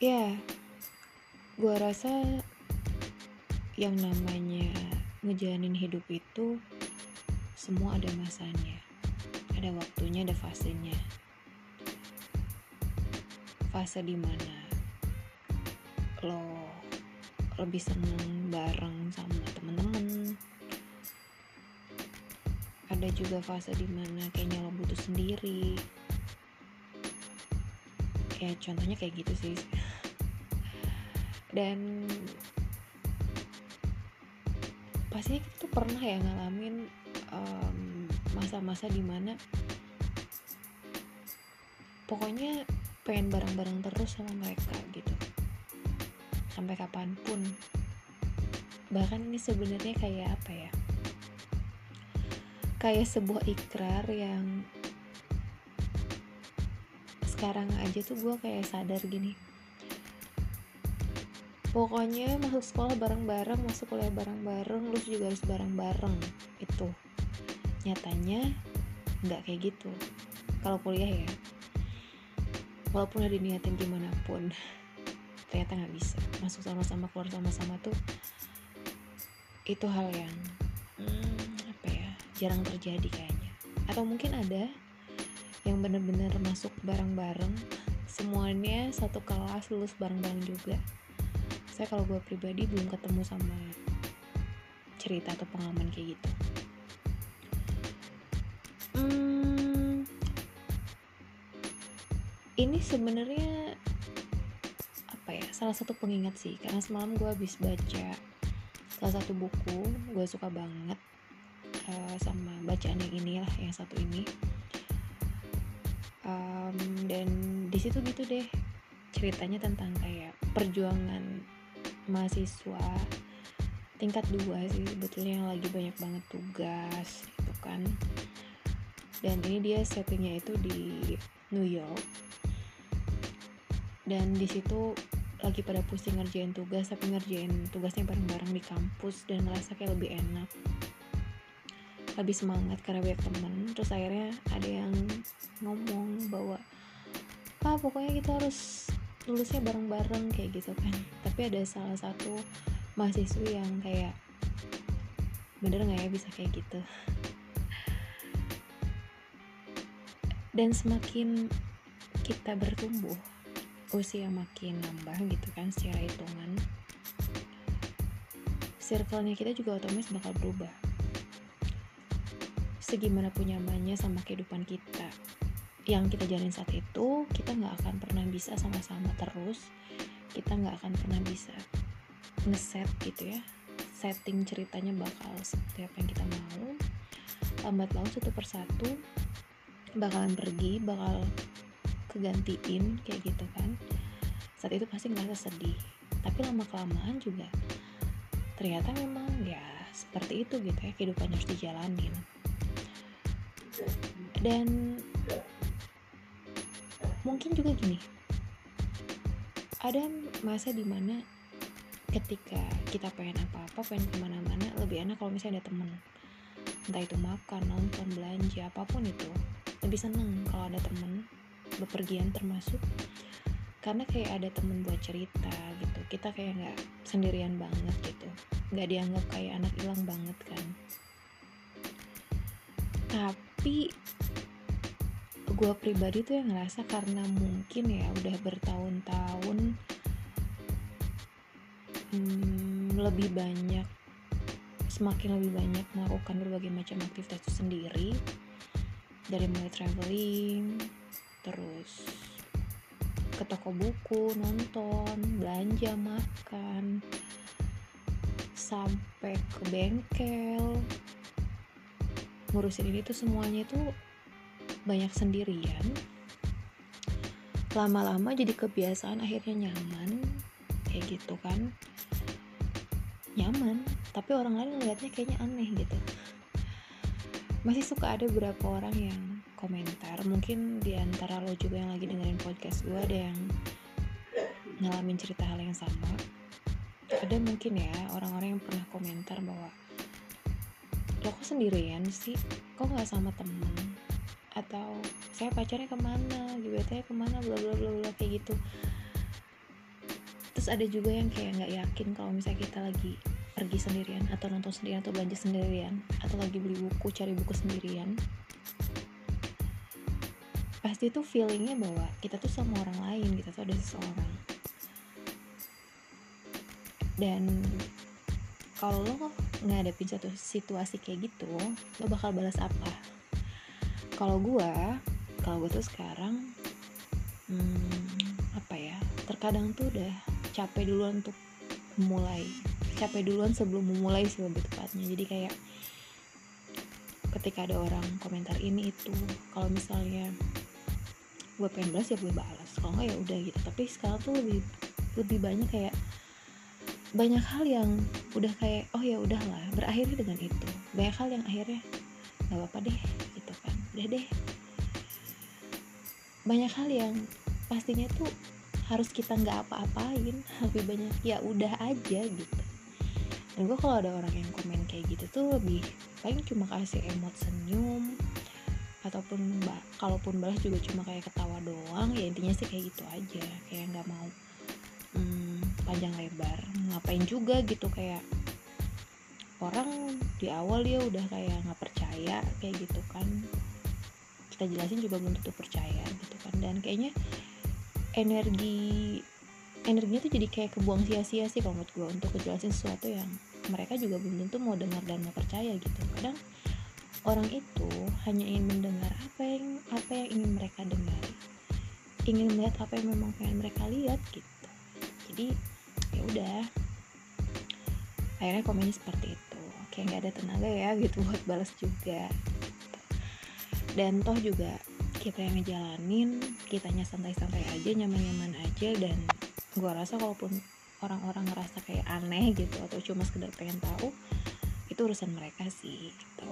ya gue rasa yang namanya ngejalanin hidup itu semua ada masanya ada waktunya ada fasenya. Fase di mana lo lebih seneng bareng sama temen-temen. Ada juga fase di mana kayaknya lo butuh sendiri ya contohnya kayak gitu sih. Dan pasti kita tuh pernah ya ngalamin masa-masa um, di mana pokoknya pengen bareng-bareng terus sama mereka gitu. Sampai kapan pun. Bahkan ini sebenarnya kayak apa ya? Kayak sebuah ikrar yang sekarang aja tuh gue kayak sadar gini. Pokoknya masuk sekolah bareng-bareng masuk kuliah bareng-bareng lu juga harus bareng-bareng itu. Nyatanya nggak kayak gitu kalau kuliah ya. Walaupun udah diniatin gimana pun ternyata nggak bisa. Masuk sama-sama keluar sama-sama tuh itu hal yang hmm, apa ya jarang terjadi kayaknya. Atau mungkin ada yang bener-bener masuk bareng-bareng. Semuanya satu kelas lulus bareng-bareng juga. Saya kalau gue pribadi belum ketemu sama cerita atau pengalaman kayak gitu. Ini sebenarnya apa ya? Salah satu pengingat sih karena semalam gue habis baca salah satu buku gue suka banget uh, sama bacaan yang inilah yang satu ini um, dan di situ gitu deh ceritanya tentang kayak perjuangan mahasiswa tingkat dua sih sebetulnya yang lagi banyak banget tugas gitu kan. Dan ini dia settingnya itu di New York. Dan di situ lagi pada pusing ngerjain tugas tapi ngerjain tugasnya bareng-bareng di kampus dan ngerasa kayak lebih enak lebih semangat karena banyak temen. Terus akhirnya ada yang ngomong bahwa ah pokoknya kita harus lulusnya bareng-bareng kayak gitu kan. Tapi ada salah satu mahasiswa yang kayak bener nggak ya bisa kayak gitu? Dan semakin kita bertumbuh usia makin nambah gitu kan secara hitungan circle-nya kita juga otomatis bakal berubah segimana pun nyamannya sama kehidupan kita. Yang kita jalin saat itu kita nggak akan pernah bisa sama-sama terus. Kita nggak akan pernah bisa ngeset gitu ya. Setting ceritanya bakal seperti apa yang kita mau. Lambat laun satu persatu bakalan pergi bakal kegantiin kayak gitu kan. Saat itu pasti ngerasa sedih. Tapi lama kelamaan juga ternyata memang ya seperti itu gitu ya kehidupannya harus dijalanin dan mungkin juga gini. Ada masa di mana ketika kita pengen apa-apa pengen ke mana-mana lebih enak kalau misalnya ada temen. Entah itu makan nonton belanja apa pun itu. Lebih seneng kalau ada temen bepergian termasuk. Karena kayak ada temen buat cerita gitu. Kita kayak nggak sendirian banget gitu. Nggak dianggap kayak anak hilang banget kan. Tapi gue pribadi tuh yang ngerasa karena mungkin ya udah bertahun-tahun hmm, lebih banyak semakin lebih banyak melakukan berbagai macam aktivitas itu sendiri dari mulai traveling terus ke toko buku, nonton, belanja, makan, sampai ke bengkel. Ngurusin ini tuh semuanya itu banyak sendirian. Lama-lama jadi kebiasaan akhirnya nyaman, kayak gitu kan. Nyaman, tapi orang lain ngeliatnya kayaknya aneh gitu. Masih suka ada beberapa orang yang komentar mungkin di antara lo juga yang lagi dengerin podcast gue ada yang ngalamin cerita hal yang sama ada mungkin ya orang-orang yang pernah komentar bahwa lo kok sendirian sih. Kok nggak sama temen? Atau saya pacarnya ke mana? Gebetannya ke mana? Bla bla bla bla kayak gitu. Terus ada juga yang kayak nggak yakin kalau misalnya kita lagi pergi sendirian atau nonton sendirian atau belanja sendirian atau lagi beli buku cari buku sendirian. Pasti tuh feelingnya bahwa kita tuh sama orang lain kita tuh ada seseorang. Dan kalau lo ngadepin satu situasi kayak gitu lo bakal balas apa? Kalau gue kalau gue tuh sekarang hmm, apa ya terkadang tuh udah capek duluan untuk mulai capek duluan sebelum memulai sih lebih tepatnya. Jadi kayak ketika ada orang komentar ini itu kalau misalnya gue pengen balas ya gue balas kalau nggak ya udah gitu. Tapi sekarang tuh lebih lebih banyak kayak banyak hal yang udah kayak oh ya udahlah berakhirnya dengan itu. Banyak hal yang akhirnya nggak apa-apa deh gitu kan. Udah deh. Banyak hal yang pastinya tuh harus kita nggak apa-apain lebih banyak ya udah aja gitu. Dan gue kalau ada orang yang komen kayak gitu tuh lebih paling cuma kasih emot senyum ataupun mbak kalaupun balas juga cuma kayak ketawa doang ya intinya sih kayak gitu aja. Kayak nggak mau hmm, panjang lebar ngapain juga gitu kayak orang di awal dia udah kayak nggak percaya kayak gitu kan. Kita jelasin juga belum tentu percaya gitu kan. Dan kayaknya energi energinya tuh jadi kayak kebuang sia-sia sih kalau menurut gue untuk ngejelasin sesuatu yang mereka juga belum tentu mau dengar dan mau percaya gitu. Kadang orang itu hanya ingin mendengar apa yang apa yang ingin mereka dengar. Ingin melihat apa yang memang pengen mereka lihat gitu. Jadi ya udah akhirnya komennya seperti itu. Kayak nggak ada tenaga ya gitu buat balas juga. Dan toh juga kita yang ngejalanin kitanya santai-santai aja nyaman-nyaman aja dan gua rasa kalaupun orang-orang ngerasa kayak aneh gitu atau cuma sekedar pengen tahu itu urusan mereka sih gitu.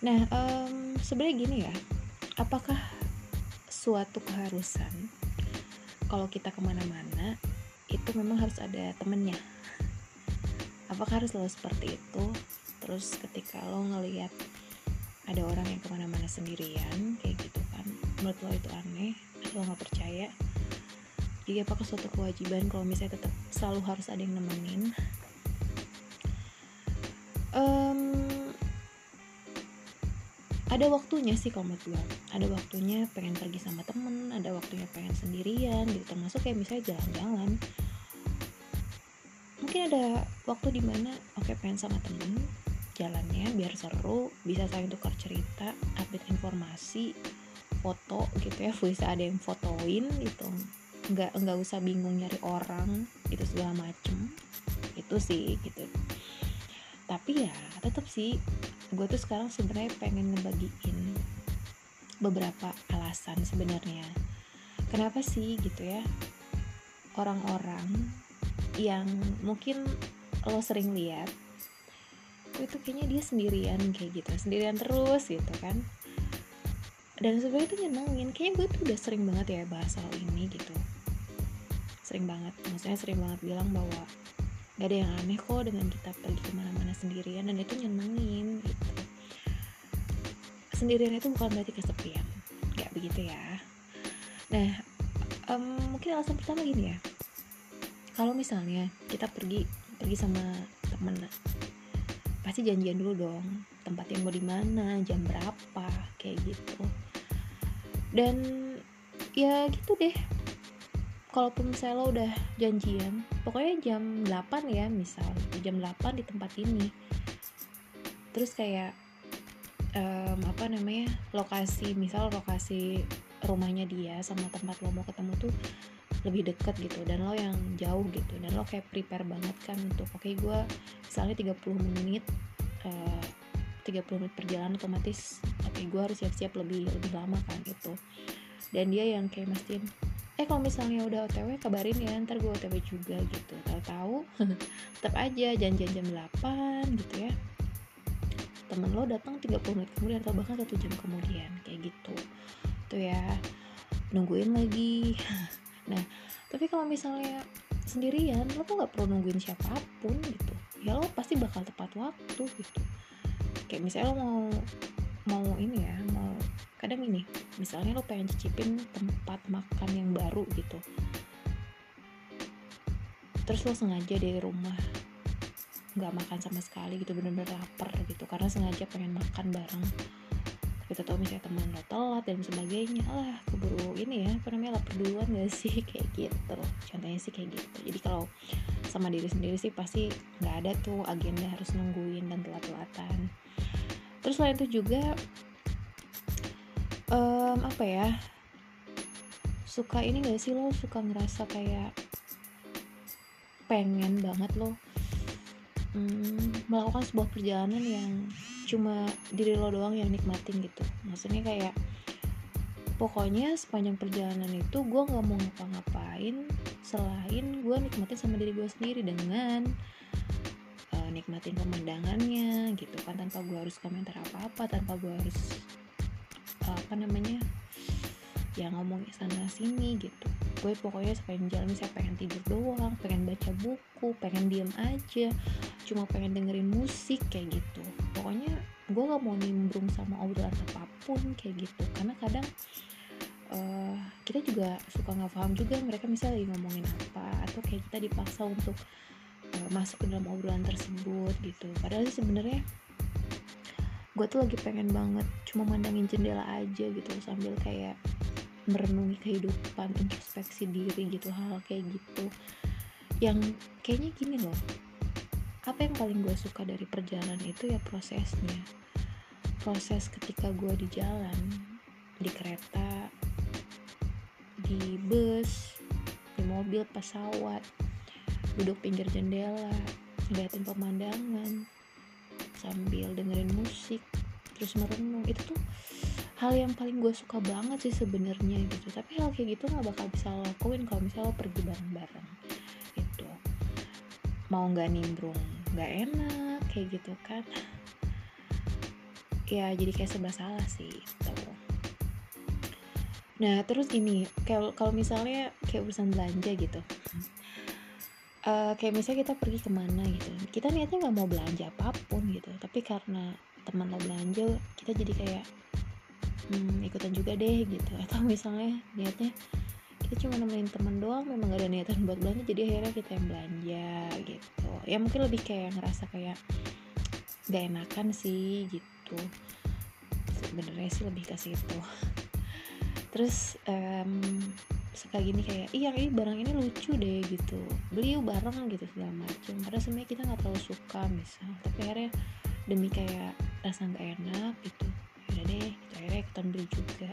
Nah, um, sebenarnya gini ya, apakah suatu keharusan kalau kita ke mana-mana itu memang harus ada temennya? Apakah harus selalu seperti itu? Terus ketika lo ngelihat ada orang yang ke mana-mana sendirian kayak gitu kan, menurut lo itu aneh, lo nggak percaya? Jadi apakah suatu kewajiban kalau misalnya tetap selalu harus ada yang nemenin? Um, ada waktunya sih kalau menurut gue ada waktunya pengen pergi sama temen ada waktunya pengen sendirian gitu termasuk kayak misalnya jalan-jalan mungkin ada waktu di mana oke okay, pengen sama temen jalannya biar seru bisa saling tukar cerita update informasi foto gitu ya bisa ada yang fotoin gitu. Nggak nggak usah bingung nyari orang itu segala macem. Itu sih gitu. Tapi ya tetap sih gue tuh sekarang sebenarnya pengen ngebagiin beberapa alasan sebenarnya. Kenapa sih gitu ya orang-orang yang mungkin lo sering lihat itu kayaknya dia sendirian kayak gitu sendirian terus gitu kan. Dan sebenarnya itu nyenengin kayaknya gue tuh udah sering banget ya bahas soal ini gitu. Sering banget maksudnya sering banget bilang bahwa gak ada yang aneh kok dengan kita pergi ke mana-mana sendirian dan itu nyenengin gitu. Sendirian itu bukan berarti kesepian gak begitu ya. Nah um, mungkin alasan pertama gini ya kalau misalnya kita pergi pergi sama temen pasti janjian dulu dong tempat yang mau di mana jam berapa kayak gitu. Dan ya gitu deh. Kalaupun misalnya lo udah janjian pokoknya jam 8 ya misal. Jam 8 di tempat ini. Terus kayak um, apa namanya lokasi misal lokasi rumahnya dia sama tempat lo mau ketemu tuh lebih deket gitu dan lo yang jauh gitu dan lo kayak prepare banget kan untuk oke okay, gue misalnya 30 menit uh, 30 menit perjalanan otomatis oke okay, gue harus siap-siap lebih lebih lama kan gitu. Dan dia yang kayak mastiin eh kalau misalnya udah otw kabarin ya ntar gue otw juga gitu. Tahu-tahu tetap aja janjian jam 8 gitu ya. Temen lo datang 30 menit kemudian atau bahkan satu jam kemudian kayak gitu. Tuh ya nungguin lagi nah tapi kalau misalnya sendirian lo tuh nggak perlu nungguin siapa pun gitu. Ya lo pasti bakal tepat waktu gitu. Kayak misalnya lo mau mau ini ya mau kadang ini misalnya lo pengen cicipin tempat makan yang baru gitu. Terus lo sengaja dari rumah nggak makan sama sekali gitu bener-bener lapar gitu karena sengaja pengen makan bareng kita tahu misalnya teman lo telat dan sebagainya. Lah keburu ini ya apa namanya lapar duluan gak sih? Kayak gitu. Contohnya sih kayak gitu. Jadi kalau sama diri sendiri sih pasti nggak ada tuh agenda harus nungguin dan telat-telatan. Terus selain itu juga um, apa ya suka ini gak sih lo? Suka ngerasa kayak pengen banget lo hmm, melakukan sebuah perjalanan yang cuma diri lo doang yang nikmatin gitu. Maksudnya kayak pokoknya sepanjang perjalanan itu gue nggak mau ngapa-ngapain selain gue nikmatin sama diri gue sendiri dengan uh, nikmatin pemandangannya gitu kan tanpa gue harus komentar apa-apa tanpa gue harus uh, apa namanya ya ngomong sana sini gitu. Gue pokoknya sepanjang jalan saya pengen tidur doang pengen baca buku pengen diem aja cuma pengen dengerin musik kayak gitu gue gak mau nimbrung sama obrolan apa pun kayak gitu. Karena kadang uh, kita juga suka nggak paham juga mereka misalnya lagi ngomongin apa atau kayak kita dipaksa untuk uh, masuk ke dalam obrolan tersebut gitu. Padahal sih sebenarnya gue tuh lagi pengen banget cuma mandangin jendela aja gitu. Sambil kayak merenungi kehidupan introspeksi diri gitu. Hal, -hal kayak gitu. Yang kayaknya gini loh. Apa yang paling gue suka dari perjalanan itu ya prosesnya proses ketika gue di jalan di kereta di bus di mobil pesawat duduk pinggir jendela ngeliatin pemandangan sambil dengerin musik terus merenung. Itu tuh hal yang paling gue suka banget sih sebenarnya gitu. Tapi hal kayak gitu nggak bakal bisa lo lakuin kalau misalnya lo pergi bareng-bareng itu mau nggak nimbrung nggak enak kayak gitu kan ya jadi kayak serba salah sih gitu. Nah terus ini kayak kalau misalnya kayak urusan belanja gitu. Uh, kayak misalnya kita pergi ke mana gitu. Kita niatnya nggak mau belanja apa pun gitu. Tapi karena teman lo belanja kita jadi kayak hmm, ikutan juga deh gitu. Atau misalnya niatnya kita cuma nemenin teman doang memang gak ada niatan buat belanja jadi akhirnya kita yang belanja gitu. Ya mungkin lebih kayak ngerasa kayak gak enakan sih gitu sebenarnya sih lebih ke situ. Terus um, suka gini kayak iya ini barang ini lucu deh gitu. Beli yuk bareng gitu segala macam padahal sebenarnya kita nggak terlalu suka misal. Tapi akhirnya demi kayak rasa nggak enak gitu. Ya deh gitu, akhirnya ikutan beli juga.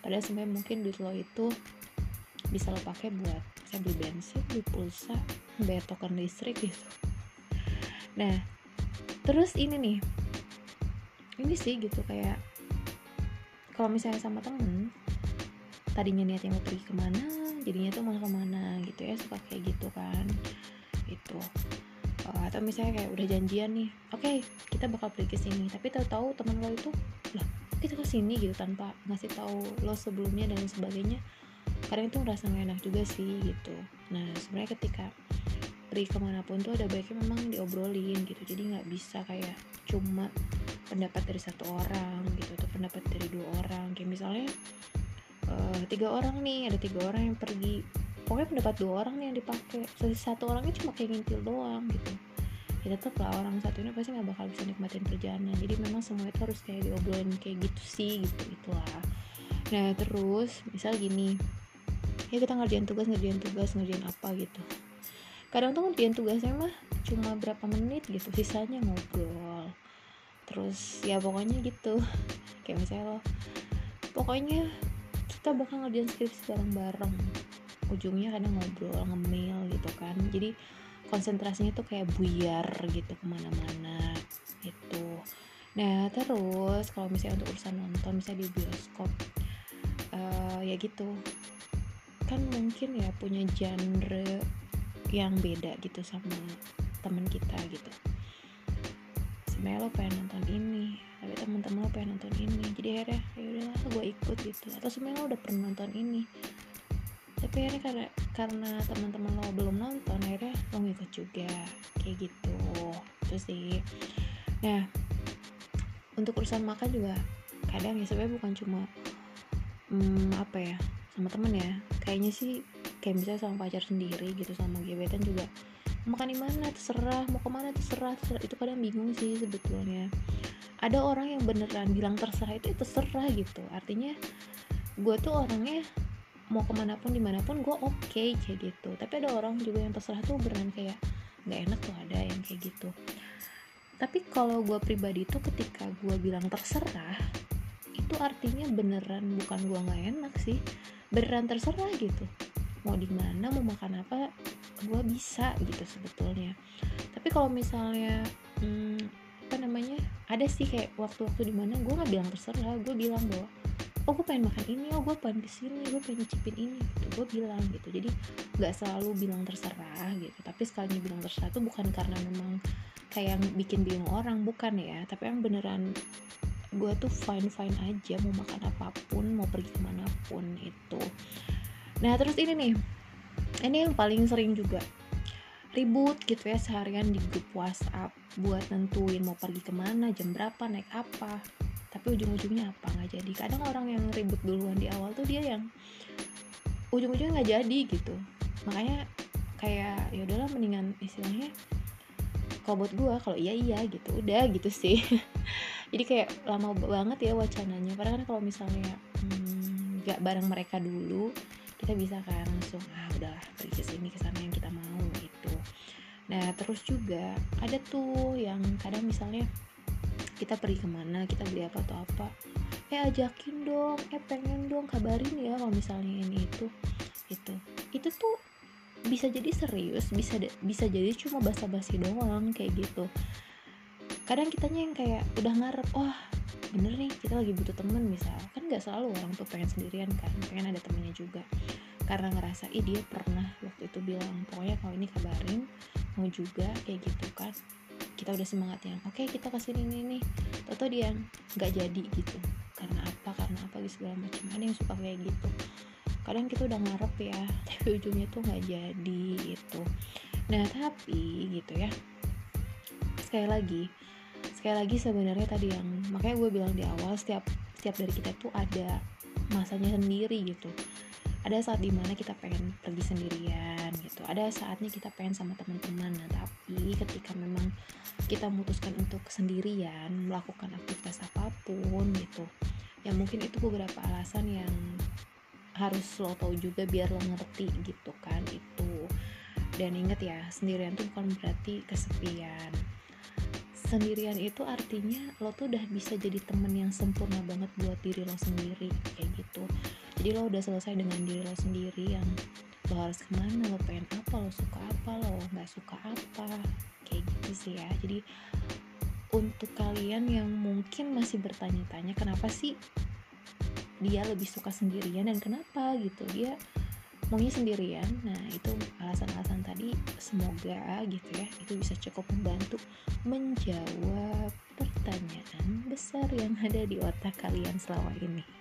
Padahal sebenarnya mungkin duit lo itu bisa lo pakai buat saya beli bensin beli pulsa bayar token listrik gitu. Nah terus ini nih ini sih gitu kayak kalau misalnya sama temen tadinya niatnya mau pergi ke mana jadinya tuh malah ke mana gitu ya suka kayak gitu kan itu uh, atau misalnya kayak udah janjian nih oke okay, kita bakal pergi ke sini tapi tahu-tahu teman lo itu lah kita ke sini gitu tanpa ngasih tahu lo sebelumnya dan sebagainya kadang itu ngerasa gak enak juga sih gitu. Nah sebenarnya ketika pergi ke mana pun tuh ada baiknya memang diobrolin gitu jadi nggak bisa kayak cuma pendapat dari satu orang gitu atau pendapat dari dua orang. Kayak misalnya uh, tiga orang nih ada tiga orang yang pergi. Pokoknya pendapat dua orang nih yang dipakai. Satu orangnya cuma kayak ngintil doang gitu. Ya tetap lah orang satu ini pasti nggak bakal bisa nikmatin perjalanan. Jadi memang semua itu harus kayak diobrolin kayak gitu sih gitu itulah nah terus misal gini. Ya kita ngerjain tugas ngerjain tugas ngerjain apa gitu. Kadang tuh ngerjain tugasnya mah cuma berapa menit gitu sisanya ngobrol terus ya pokoknya gitu. Kayak misalnya lo pokoknya kita bakal ngerjain skripsi bareng-bareng. Ujungnya kadang ngobrol ngemil gitu kan. Jadi konsentrasinya tuh kayak buyar gitu ke mana-mana gitu. Nah terus kalau misalnya untuk urusan nonton misalnya di bioskop uh, ya gitu. Kan mungkin ya punya genre yang beda gitu sama teman kita gitu sebenarnya lo pengen nonton ini. Tapi teman-teman lo pengen nonton ini. Jadi akhirnya ya udahlah gue ikut gitu. Atau sebenarnya lo udah pernah nonton ini. Tapi akhirnya karena karena teman-teman lo belum nonton akhirnya lo ngikut juga. Kayak gitu. Terus sih. Nah untuk urusan makan juga kadang ya sebenarnya bukan cuma hmm, apa ya sama temen ya. Kayaknya sih kayak misalnya sama pacar sendiri gitu sama gebetan juga makan di mana terserah mau ke mana terserah, terserah itu kadang bingung sih sebetulnya. Ada orang yang beneran bilang terserah itu, itu terserah gitu. Artinya gue tuh orangnya mau ke mana pun di mana pun gue oke okay, kayak gitu. Tapi ada orang juga yang terserah tuh beneran kayak nggak enak tuh ada yang kayak gitu. Tapi kalau gue pribadi tuh ketika gue bilang terserah itu artinya beneran bukan gue nggak enak sih. Beneran terserah gitu. Mau di mana mau makan apa gue bisa gitu sebetulnya. Tapi kalau misalnya hmm, apa namanya ada sih kayak waktu-waktu di mana gue nggak bilang terserah gue bilang bahwa oh gue pengen makan ini oh gue pengen ke sini gue pengen nyicipin ini gitu. Gue bilang gitu. Jadi nggak selalu bilang terserah gitu. Tapi sekalinya bilang terserah itu bukan karena memang kayak bikin bingung orang bukan ya. Tapi yang beneran gue tuh fine fine aja mau makan apa pun mau pergi ke mana pun itu nah terus ini nih ini yang paling sering juga. Ribut gitu ya seharian di grup WhatsApp buat nentuin mau pergi ke mana jam berapa naik apa. Tapi ujung-ujungnya apa nggak jadi. Kadang orang yang ribut duluan di awal tuh dia yang ujung-ujungnya nggak jadi gitu. Makanya kayak ya udahlah mendingan istilahnya kalau buat gue kalau iya iya gitu. Udah gitu sih. Jadi kayak lama banget ya wacananya. Padahal kan kalau misalnya hmm, nggak hmm, bareng mereka dulu kita bisa kan langsung ah udahlah pergi ke sini ke sana yang kita mau gitu. Nah terus juga ada tuh yang kadang misalnya kita pergi ke mana kita beli apa atau apa eh ajakin dong eh pengen dong kabarin ya kalau misalnya ini itu itu itu tuh bisa jadi serius bisa bisa jadi cuma basa-basi doang kayak gitu. Kadang kitanya yang kayak udah ngarep wah bener nih kita lagi butuh temen misal kan nggak selalu orang tuh pengen sendirian kan pengen ada temennya juga. Karena ngerasa ih dia pernah waktu itu bilang pokoknya kalau ini kabarin mau juga kayak gitu kan. Kita udah semangat yang oke okay, kita kasih ini nih toto dia nggak jadi gitu. Karena apa karena apa gitu segala macam. Ada yang suka kayak gitu. Kadang kita udah ngarep ya tapi ujungnya tuh nggak jadi gitu. Nah tapi gitu ya. Sekali lagi sekali lagi sebenarnya tadi yang makanya gue bilang di awal setiap setiap dari kita tuh ada masanya sendiri gitu. Ada saat di mana kita pengen pergi sendirian gitu. Ada saatnya kita pengen sama teman-teman. Nah tapi ketika memang kita memutuskan untuk sendirian melakukan aktivitas apa pun gitu ya mungkin itu beberapa alasan yang harus lo tahu juga biar lo ngerti gitu kan itu. Dan inget ya sendirian tuh bukan berarti kesepian sendirian itu artinya lo tuh udah bisa jadi temen yang sempurna banget buat diri lo sendiri kayak gitu. Jadi lo udah selesai dengan diri lo sendiri yang lo harus ke mana lo pengen apa lo suka apa lo nggak suka apa kayak gitu sih ya. Jadi untuk kalian yang mungkin masih bertanya-tanya kenapa sih dia lebih suka sendirian dan kenapa gitu? Dia maunya sendirian. Nah itu alasan-alasan tadi semoga gitu ya itu bisa cukup membantu menjawab pertanyaan besar yang ada di otak kalian selama ini